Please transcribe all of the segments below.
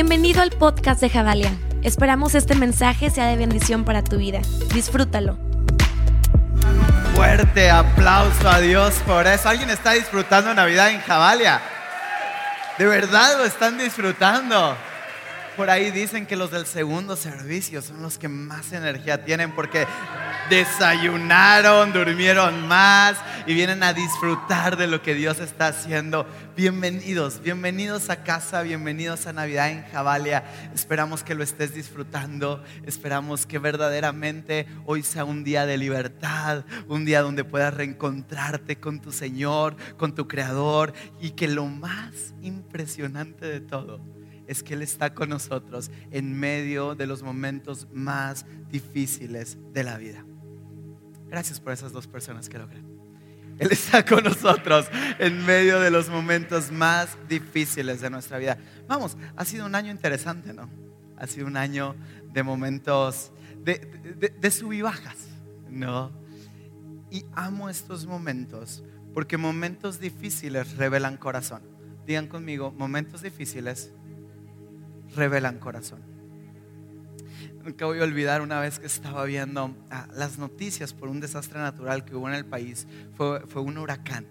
Bienvenido al podcast de Javalia. Esperamos este mensaje sea de bendición para tu vida. Disfrútalo. Fuerte aplauso a Dios por eso. ¿Alguien está disfrutando Navidad en Javalia? ¿De verdad lo están disfrutando? Por ahí dicen que los del segundo servicio son los que más energía tienen porque desayunaron, durmieron más y vienen a disfrutar de lo que Dios está haciendo. Bienvenidos, bienvenidos a casa, bienvenidos a Navidad en Javalia. Esperamos que lo estés disfrutando, esperamos que verdaderamente hoy sea un día de libertad, un día donde puedas reencontrarte con tu Señor, con tu Creador y que lo más impresionante de todo es que Él está con nosotros en medio de los momentos más difíciles de la vida. Gracias por esas dos personas que lo creen. Él está con nosotros en medio de los momentos más difíciles de nuestra vida. Vamos, ha sido un año interesante, ¿no? Ha sido un año de momentos de, de, y bajas, ¿no? Y amo estos momentos porque momentos difíciles revelan corazón. Digan conmigo, momentos difíciles revelan corazón. Nunca voy a olvidar una vez que estaba viendo ah, las noticias por un desastre natural que hubo en el país. Fue, fue un huracán.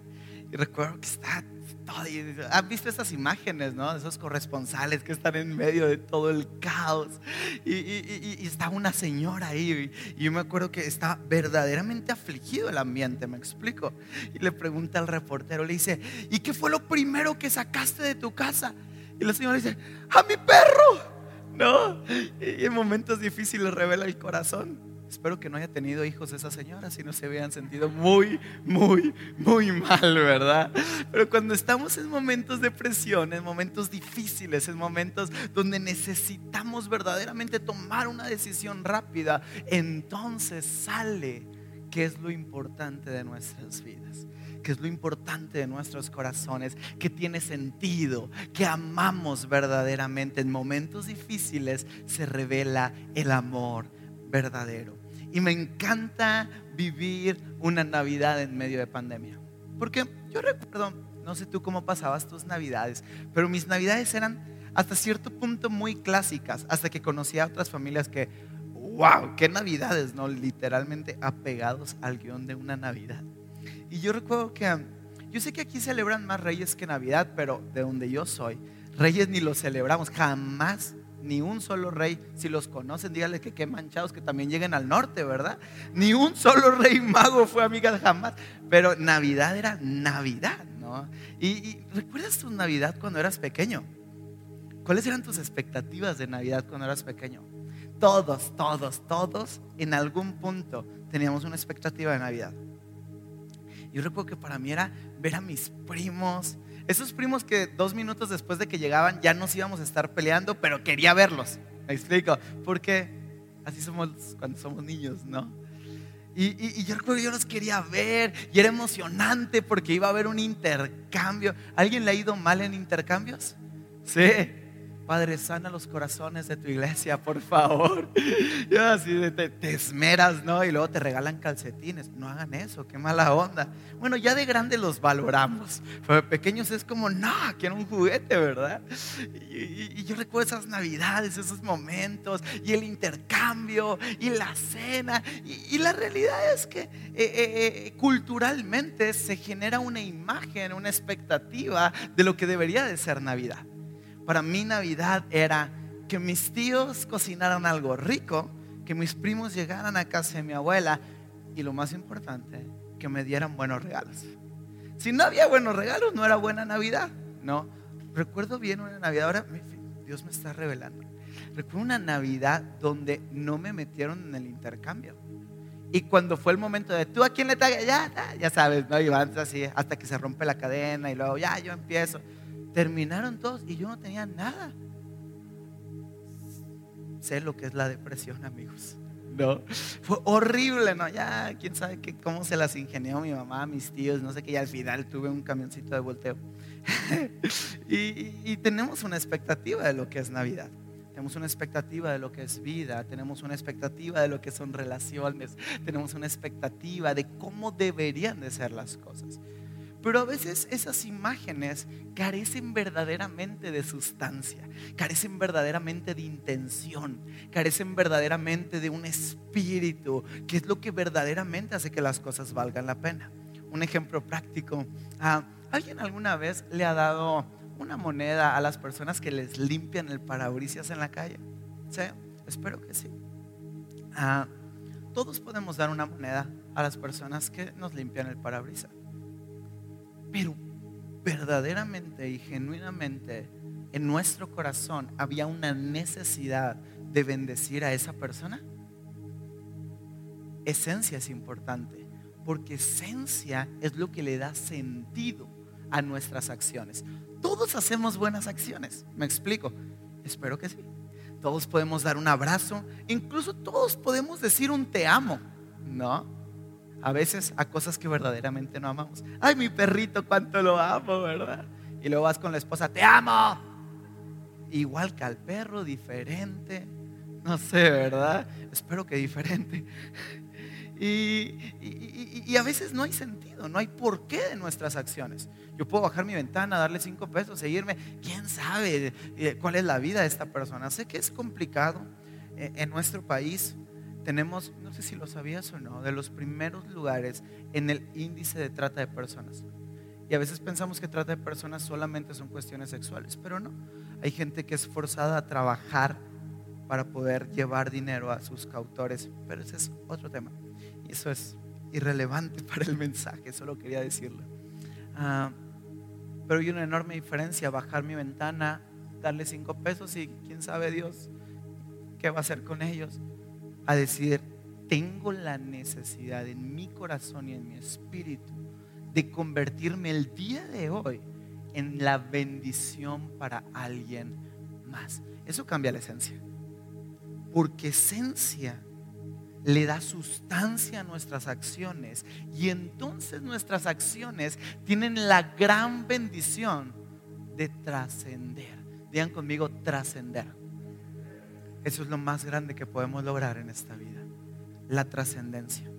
Y recuerdo que está todo. ¿Han visto esas imágenes, no? De esos corresponsales que están en medio de todo el caos. Y, y, estaba una señora ahí. Y yo me acuerdo que estaba verdaderamente afligido el ambiente, me explico. Y le pregunta al reportero, le dice, ¿y qué fue lo primero que sacaste de tu casa? Y la señora dice, a mi perro. No. Y en momentos difíciles revela el corazón. Espero que no haya tenido hijos esa señora, si no se habían sentido muy, muy, muy mal, ¿verdad? Pero cuando estamos en momentos de presión, en momentos difíciles, en momentos donde necesitamos verdaderamente tomar una decisión rápida, entonces sale qué es lo importante de nuestras vidas que es lo importante de nuestros corazones, que tiene sentido, que amamos verdaderamente. En momentos difíciles se revela el amor verdadero. Y me encanta vivir una Navidad en medio de pandemia. Porque yo recuerdo, no sé tú cómo pasabas tus Navidades, pero mis Navidades eran hasta cierto punto muy clásicas, hasta que conocí a otras familias que, wow, qué Navidades, ¿no? Literalmente apegados al guion de una Navidad. Y yo recuerdo que, yo sé que aquí celebran más reyes que Navidad, pero de donde yo soy, reyes ni los celebramos, jamás, ni un solo rey, si los conocen, díganle que qué manchados que también lleguen al norte, ¿verdad? Ni un solo rey mago fue amiga jamás, pero Navidad era Navidad, ¿no? Y, y ¿recuerdas tu Navidad cuando eras pequeño? ¿Cuáles eran tus expectativas de Navidad cuando eras pequeño? Todos, todos, todos, en algún punto teníamos una expectativa de Navidad. Yo recuerdo que para mí era ver a mis primos, esos primos que dos minutos después de que llegaban ya nos íbamos a estar peleando, pero quería verlos. Me explico, porque así somos cuando somos niños, ¿no? Y, yo recuerdo que yo los quería ver y era emocionante porque iba a haber un intercambio. ¿Alguien le ha ido mal en intercambios? Sí. Padre, sana los corazones de tu iglesia, por favor. Ya así te, te, esmeras, ¿no? Y luego te regalan calcetines. No hagan eso, qué mala onda. Bueno, ya de grande los valoramos. Pero de pequeños es como, no, quiero un juguete, ¿verdad? Y, yo recuerdo esas navidades, esos momentos, y el intercambio, y la cena. Y, la realidad es que eh, eh, eh, culturalmente se genera una imagen, una expectativa de lo que debería de ser Navidad para mí Navidad era que mis tíos cocinaran algo rico, que mis primos llegaran a casa de mi abuela y lo más importante, que me dieran buenos regalos. Si no había buenos regalos, no era buena Navidad, ¿no? Recuerdo bien una Navidad, ahora Dios me está revelando. Recuerdo una Navidad donde no me metieron en el intercambio. Y cuando fue el momento de tú a quién le traes, ya, ya, sabes, ¿no? Y así hasta que se rompe la cadena y luego ya yo empiezo. Terminaron todos y yo no tenía nada. Sé lo que es la depresión, amigos. No, fue horrible, ¿no? Ya, quién sabe qué, cómo se las ingenió mi mamá, mis tíos, no sé qué, y al final tuve un camioncito de volteo. y, y tenemos una expectativa de lo que es Navidad. Tenemos una expectativa de lo que es vida, tenemos una expectativa de lo que son relaciones, tenemos una expectativa de cómo deberían de ser las cosas. Pero a veces esas imágenes carecen verdaderamente de sustancia, carecen verdaderamente de intención, carecen verdaderamente de un espíritu, que es lo que verdaderamente hace que las cosas valgan la pena. Un ejemplo práctico. Ah, ¿Alguien alguna vez le ha dado una moneda a las personas que les limpian el parabrisas en la calle? ¿Sí? Espero que sí. Ah, todos podemos dar una moneda a las personas que nos limpian el parabrisas. Pero verdaderamente y genuinamente en nuestro corazón había una necesidad de bendecir a esa persona. Esencia es importante, porque esencia es lo que le da sentido a nuestras acciones. Todos hacemos buenas acciones, me explico. Espero que sí. Todos podemos dar un abrazo, incluso todos podemos decir un te amo, ¿no? A veces a cosas que verdaderamente no amamos. Ay, mi perrito, cuánto lo amo, ¿verdad? Y luego vas con la esposa, te amo. Igual que al perro, diferente. No sé, ¿verdad? Espero que diferente. Y, a veces no hay sentido, no hay porqué de nuestras acciones. Yo puedo bajar mi ventana, darle cinco pesos, seguirme. ¿Quién sabe eh, cuál es la vida de esta persona? Sé que es complicado eh, en nuestro país tenemos, no sé si lo sabías o no, de los primeros lugares en el índice de trata de personas. Y a veces pensamos que trata de personas solamente son cuestiones sexuales, pero no. Hay gente que es forzada a trabajar para poder llevar dinero a sus cautores, pero ese es otro tema. Y eso es irrelevante para el mensaje, solo quería decirlo. Ah, pero hay una enorme diferencia bajar mi ventana, darle cinco pesos y quién sabe Dios qué va a hacer con ellos a decir, tengo la necesidad en mi corazón y en mi espíritu de convertirme el día de hoy en la bendición para alguien más. Eso cambia la esencia. Porque esencia le da sustancia a nuestras acciones y entonces nuestras acciones tienen la gran bendición de trascender. Digan conmigo, trascender. Eso es lo más grande que podemos lograr en esta vida, la trascendencia.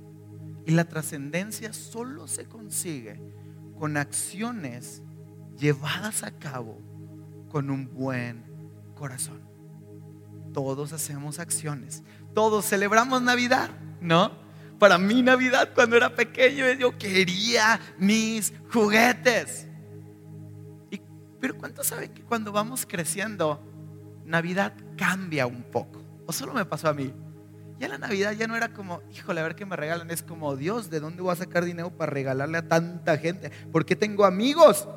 Y la trascendencia solo se consigue con acciones llevadas a cabo con un buen corazón. Todos hacemos acciones, todos celebramos Navidad, ¿no? Para mí Navidad cuando era pequeño yo quería mis juguetes. pero ¿cuántos saben que cuando vamos creciendo Navidad cambia un poco. O solo me pasó a mí. Ya la Navidad ya no era como, híjole, a ver qué me regalan. Es como, Dios, ¿de dónde voy a sacar dinero para regalarle a tanta gente? Porque tengo amigos,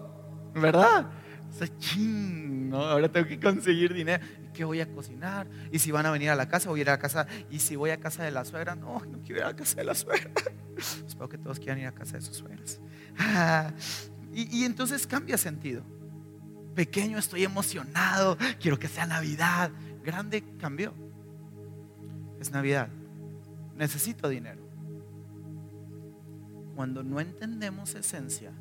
¿verdad? O sea, ching, ¿no? Ahora tengo que conseguir dinero. ¿Qué voy a cocinar? Y si van a venir a la casa, voy a ir a casa. Y si voy a casa de la suegra, no, no quiero ir a la casa de la suegra. Espero que todos quieran ir a casa de sus suegras. Ah, y, y entonces cambia sentido pequeño estoy emocionado, quiero que sea Navidad. Grande cambió. Es Navidad. Necesito dinero. Cuando no entendemos esencia,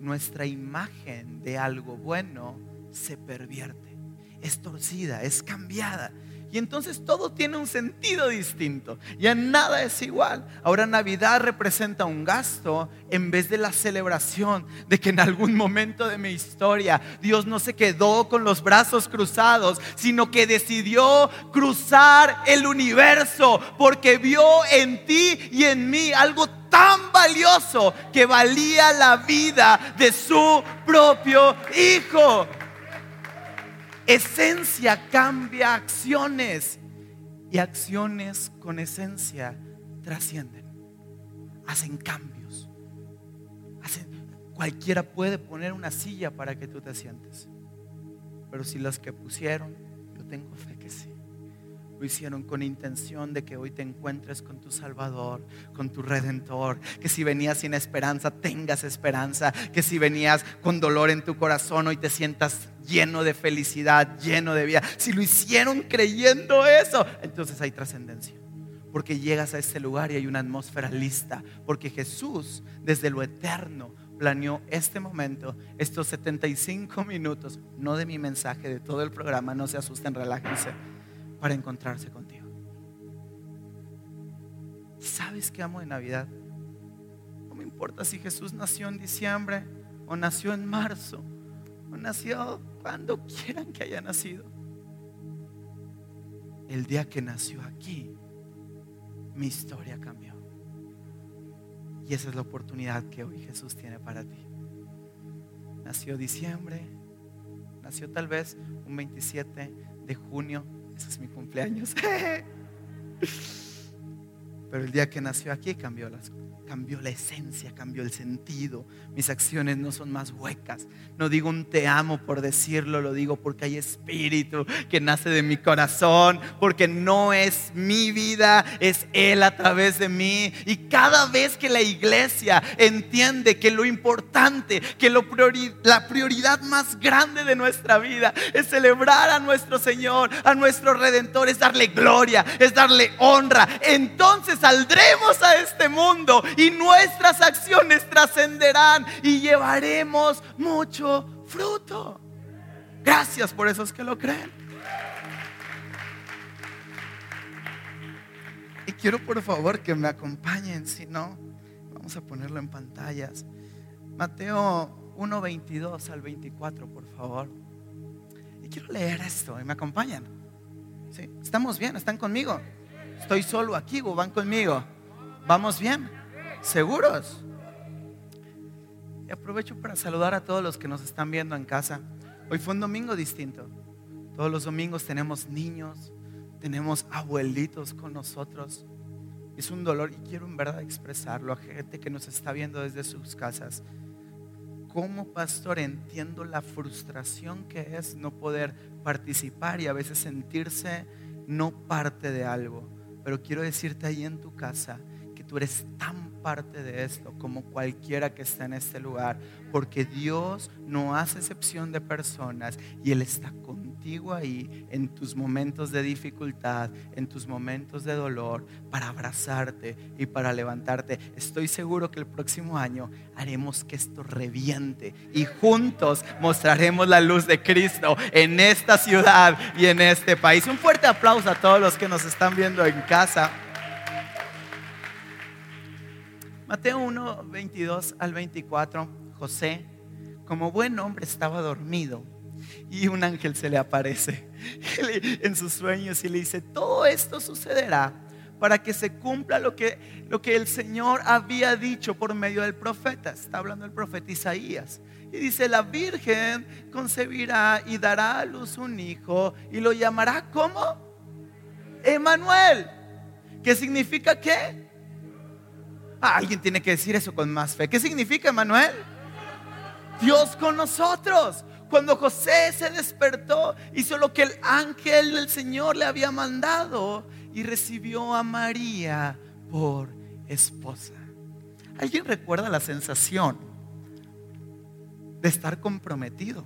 nuestra imagen de algo bueno se pervierte, es torcida, es cambiada. Y entonces todo tiene un sentido distinto. Ya nada es igual. Ahora Navidad representa un gasto en vez de la celebración de que en algún momento de mi historia Dios no se quedó con los brazos cruzados, sino que decidió cruzar el universo porque vio en ti y en mí algo tan valioso que valía la vida de su propio hijo. Esencia cambia acciones y acciones con esencia trascienden, hacen cambios. cualquiera puede poner una silla para que tú te sientes, pero si los que pusieron, yo tengo fe que sí lo hicieron con intención de que hoy te encuentres con tu Salvador, con tu Redentor. Que si venías sin esperanza, tengas esperanza. Que si venías con dolor en tu corazón, hoy te sientas lleno de felicidad, lleno de vida. Si lo hicieron creyendo eso, entonces hay trascendencia. Porque llegas a ese lugar y hay una atmósfera lista. Porque Jesús, desde lo eterno, planeó este momento, estos 75 minutos, no de mi mensaje, de todo el programa, no se asusten, relájense para encontrarse contigo. ¿Sabes qué amo de Navidad? No me importa si Jesús nació en diciembre o nació en marzo o nació cuando quieran que haya nacido. El día que nació aquí, mi historia cambió. Y esa es la oportunidad que hoy Jesús tiene para ti. Nació diciembre, nació tal vez un 27 de junio, ese es mi cumpleaños. Pero el día que nació aquí cambió las cambió la esencia, cambió el sentido. Mis acciones no son más huecas. No digo un te amo por decirlo, lo digo porque hay espíritu que nace de mi corazón, porque no es mi vida, es Él a través de mí. Y cada vez que la iglesia entiende que lo importante, que lo la prioridad más grande de nuestra vida es celebrar a nuestro Señor, a nuestro Redentor, es darle gloria, es darle honra, entonces saldremos a este mundo y nuestras acciones trascenderán y llevaremos mucho fruto. Gracias por esos que lo creen. Y quiero por favor que me acompañen, si no, vamos a ponerlo en pantallas. Mateo 1, 22 al 24, por favor. Y quiero leer esto y me acompañan. ¿Sí? ¿Estamos bien? ¿Están conmigo? Estoy solo aquí o van conmigo. ¿Vamos bien? ¿Seguros? Y aprovecho para saludar a todos los que nos están viendo en casa. Hoy fue un domingo distinto. Todos los domingos tenemos niños, tenemos abuelitos con nosotros. Es un dolor y quiero en verdad expresarlo a gente que nos está viendo desde sus casas. Como pastor entiendo la frustración que es no poder participar y a veces sentirse no parte de algo. Pero quiero decirte ahí en tu casa que tú eres tan parte de esto como cualquiera que está en este lugar, porque Dios no hace excepción de personas y Él está contigo ahí en tus momentos de dificultad, en tus momentos de dolor, para abrazarte y para levantarte. Estoy seguro que el próximo año haremos que esto reviente y juntos mostraremos la luz de Cristo en esta ciudad y en este país. Un fuerte aplauso a todos los que nos están viendo en casa. Mateo 1, 22 al 24, José, como buen hombre, estaba dormido y un ángel se le aparece en sus sueños y le dice, todo esto sucederá para que se cumpla lo que, lo que el Señor había dicho por medio del profeta. Está hablando el profeta Isaías. Y dice, la Virgen concebirá y dará a luz un hijo y lo llamará como Emanuel. ¿Qué significa qué? Ah, alguien tiene que decir eso con más fe. ¿Qué significa, Manuel? Dios con nosotros. Cuando José se despertó, hizo lo que el ángel del Señor le había mandado y recibió a María por esposa. ¿Alguien recuerda la sensación de estar comprometido?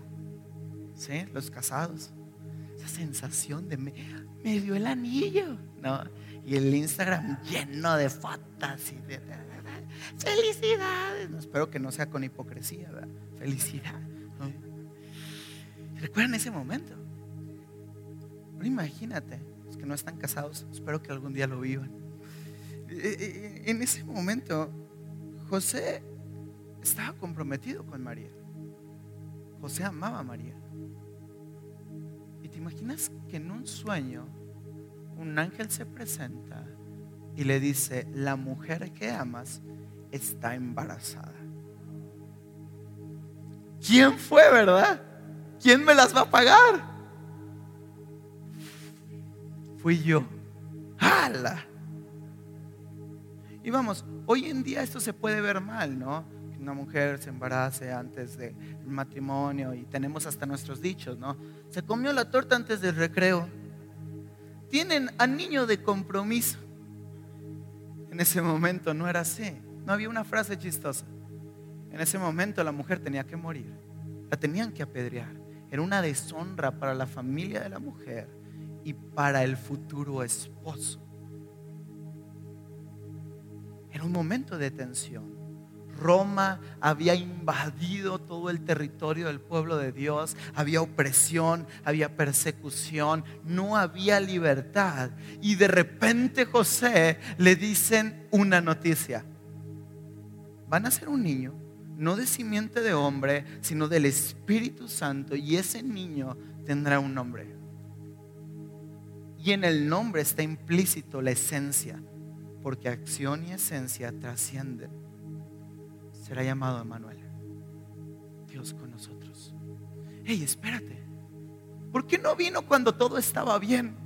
¿Sí? Los casados. Esa sensación de me, dio el anillo, ¿no? Y el Instagram lleno de fotos y de, Felicidades. espero que no sea con hipocresía, ¿verdad? Felicidad. ¿Recuerdan ese momento? imagínate, los que no están casados, espero que algún día lo vivan. E, e, en ese momento, José estaba comprometido con María. José amaba a María. Y te imaginas que en un sueño un ángel se presenta y le dice, la mujer que amas está embarazada. ¿Quién fue, verdad? ¿Quién me las va a pagar? Fui yo. ¡Hala! Y vamos, hoy en día esto se puede ver mal, ¿no? Que una mujer se embarace antes del matrimonio y tenemos hasta nuestros dichos, ¿no? Se comió la torta antes del recreo. Tienen a niño de compromiso. En ese momento no era así. No había una frase chistosa. En ese momento la mujer tenía que morir. La tenían que apedrear. Era una deshonra para la familia de la mujer y para el futuro esposo. Era un momento de tensión. Roma había invadido todo el territorio del pueblo de Dios, había opresión, había persecución, no había libertad. Y de repente José le dicen una noticia van a ser un niño, no de simiente de hombre, sino del Espíritu Santo, y ese niño tendrá un nombre. Y en el nombre está implícito la esencia, porque acción y esencia trascienden. Será llamado Emanuel, Dios con nosotros. Hey, espérate, ¿por qué no vino cuando todo estaba bien?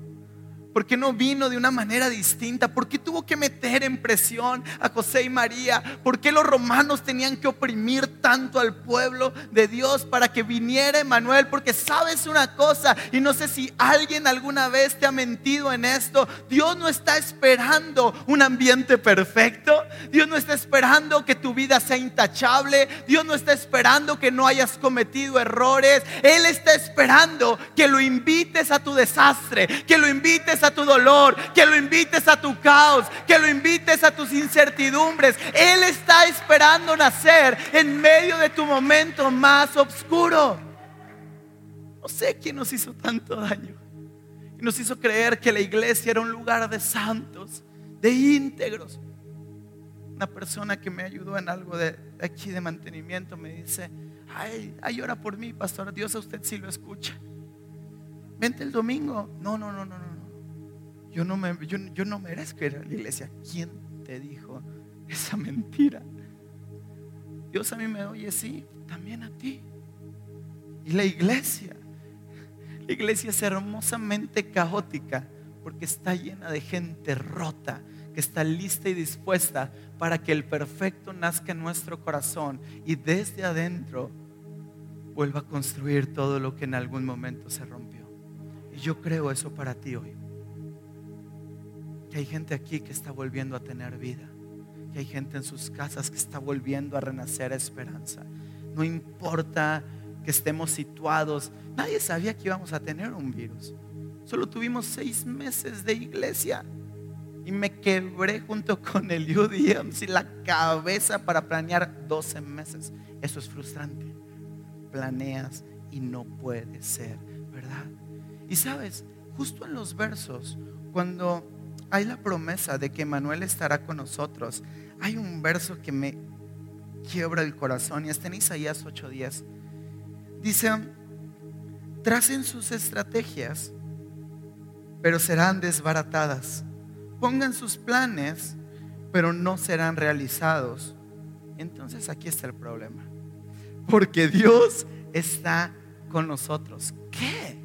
¿Por qué no vino de una manera distinta? ¿Por qué tuvo que meter en presión a José y María? ¿Por qué los romanos tenían que oprimir tanto al pueblo de Dios para que viniera Emanuel? Porque sabes una cosa, y no sé si alguien alguna vez te ha mentido en esto, Dios no está esperando un ambiente perfecto, Dios no está esperando que tu vida sea intachable, Dios no está esperando que no hayas cometido errores, Él está esperando que lo invites a tu desastre, que lo invites a tu dolor, que lo invites a tu caos, que lo invites a tus incertidumbres. Él está esperando nacer en medio de tu momento más oscuro. No sé quién nos hizo tanto daño. Y nos hizo creer que la iglesia era un lugar de santos, de íntegros. Una persona que me ayudó en algo de, aquí de mantenimiento me dice, ay, ay, ora por mí, pastor, Dios a usted sí lo escucha. Vente el domingo. No, no, no, no, no. Yo no, me, yo, no merezco ir a la iglesia. ¿Quién te dijo esa mentira? Dios a mí me oye, sí, también a ti. Y la iglesia, la iglesia es hermosamente caótica porque está llena de gente rota que está lista y dispuesta para que el perfecto nazca en nuestro corazón y desde adentro vuelva a construir todo lo que en algún momento se rompió. Y yo creo eso para ti hoy que hay gente aquí que está volviendo a tener vida, que hay gente en sus casas que está volviendo a renacer esperanza. No importa que estemos situados, nadie sabía que íbamos a tener un virus. Solo tuvimos seis meses de iglesia y me quebré junto con el UDM la cabeza para planear 12 meses. Eso es frustrante. Planeas y no puede ser, ¿verdad? Y sabes, justo en los versos, cuando hay la promesa de que Manuel estará con nosotros. Hay un verso que me quiebra el corazón y está en Isaías 8:10. Dice, tracen sus estrategias, pero serán desbaratadas. Pongan sus planes, pero no serán realizados. Entonces aquí está el problema. Porque Dios está con nosotros. ¿Qué?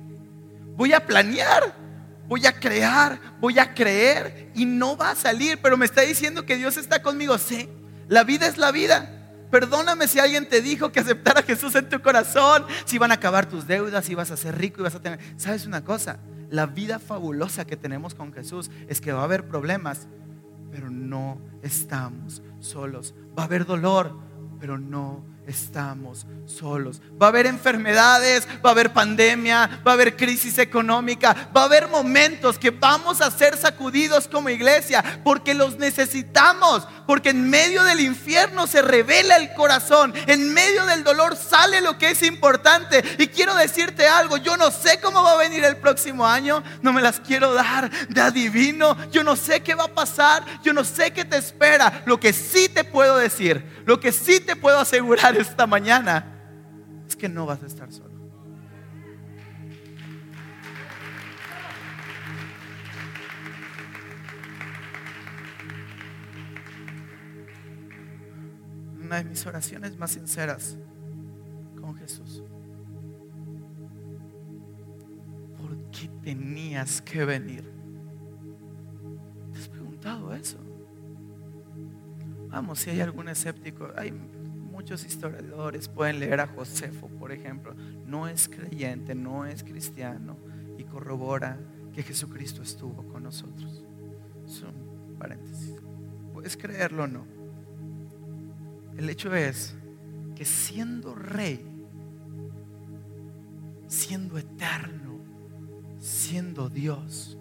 Voy a planear voy a crear, voy a creer y no va a salir, pero me está diciendo que Dios está conmigo. Sí, la vida es la vida. Perdóname si alguien te dijo que aceptara a Jesús en tu corazón, si van a acabar tus deudas, si vas a ser rico y vas a tener... ¿Sabes una cosa? La vida fabulosa que tenemos con Jesús es que va a haber problemas, pero no estamos solos. Va a haber dolor, pero no estamos solos. Va a haber enfermedades, va a haber pandemia, va a haber crisis económica, va a haber momentos que vamos a ser sacudidos como iglesia porque los necesitamos, porque en medio del infierno se revela el corazón, en medio del dolor sale lo que es importante. Y quiero decirte algo, yo no sé cómo va a venir el próximo año, no me las quiero dar de adivino, yo no sé qué va a pasar, yo no sé qué te espera. Lo que sí te puedo decir, lo que sí te puedo asegurar esta mañana es que no vas a estar solo. Una de mis oraciones más sinceras con Jesús. ¿Por qué tenías que venir? ¿Te has preguntado eso? Vamos, si hay algún escéptico, hay muchos historiadores pueden leer a Josefo, por ejemplo. No es creyente, no es cristiano y corrobora que Jesucristo estuvo con nosotros. Son paréntesis. Puedes creerlo o no. El hecho es que siendo rey, siendo eterno, siendo Dios,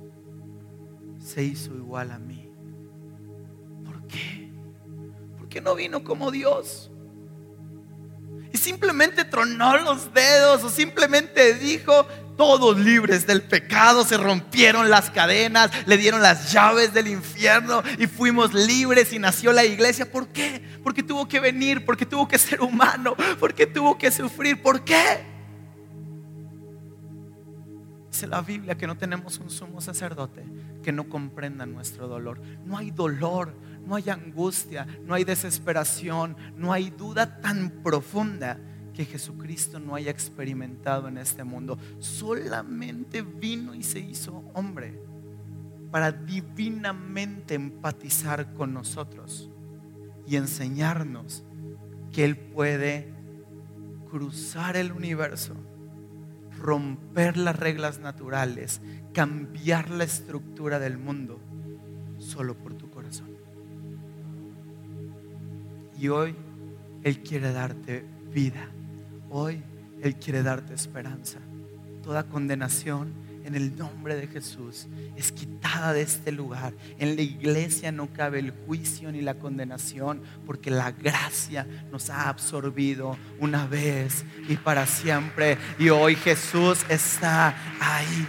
se hizo igual a mí. ¿Por qué? Porque no vino como Dios simplemente tronó los dedos o simplemente dijo, todos libres del pecado, se rompieron las cadenas, le dieron las llaves del infierno y fuimos libres y nació la iglesia. ¿Por qué? Porque tuvo que venir, porque tuvo que ser humano, porque tuvo que sufrir. ¿Por qué? Dice la Biblia que no tenemos un sumo sacerdote que no comprenda nuestro dolor. No hay dolor, no hay angustia, no hay desesperación, no hay duda tan profunda que Jesucristo no haya experimentado en este mundo. Solamente vino y se hizo hombre para divinamente empatizar con nosotros y enseñarnos que Él puede cruzar el universo, romper las reglas naturales, cambiar la estructura del mundo solo por tu corazón. Y hoy Él quiere darte vida. Hoy Él quiere darte esperanza. Toda condenación en el nombre de Jesús es quitada de este lugar. En la iglesia no cabe el juicio ni la condenación porque la gracia nos ha absorbido una vez y para siempre. Y hoy Jesús está ahí.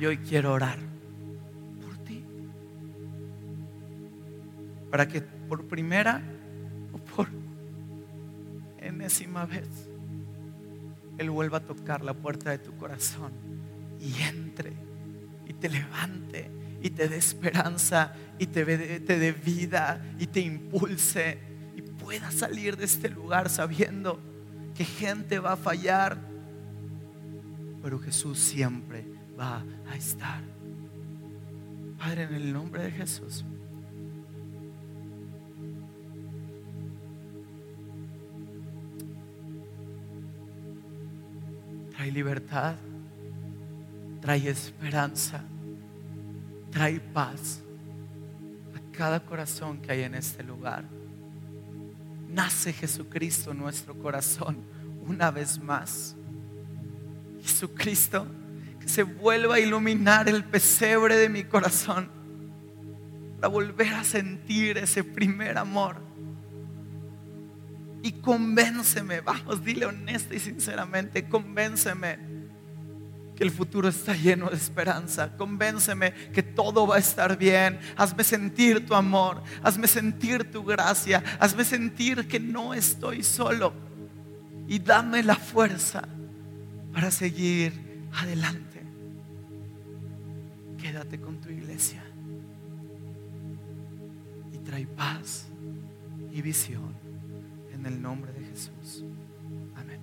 Y hoy quiero orar por ti. Para que por primera enésima vez Él vuelva a tocar la puerta de tu corazón y entre y te levante y te dé esperanza y te, te dé vida y te impulse y pueda salir de este lugar sabiendo que gente va a fallar, pero Jesús siempre va a estar. Padre, en el nombre de Jesús. Libertad, trae esperanza, trae paz a cada corazón que hay en este lugar. Nace Jesucristo en nuestro corazón una vez más. Jesucristo, que se vuelva a iluminar el pesebre de mi corazón para volver a sentir ese primer amor y convénceme, vamos, dile honesta y sinceramente, convénceme que el futuro está lleno de esperanza. Convénceme que todo va a estar bien. Hazme sentir tu amor, hazme sentir tu gracia, hazme sentir que no estoy solo. Y dame la fuerza para seguir adelante. Quédate con tu iglesia y trae paz y visión en el nombre de Jesús. Amén.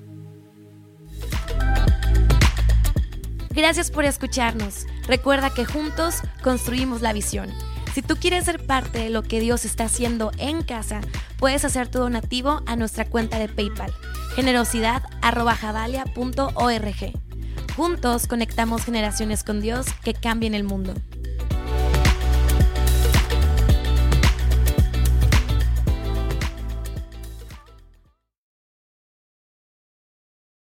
Gracias por escucharnos. Recuerda que juntos construimos la visión. Si tú quieres ser parte de lo que Dios está haciendo en casa, puedes hacer tu donativo a nuestra cuenta de PayPal, generosidad.javalia.org. Juntos conectamos generaciones con Dios que cambien el mundo.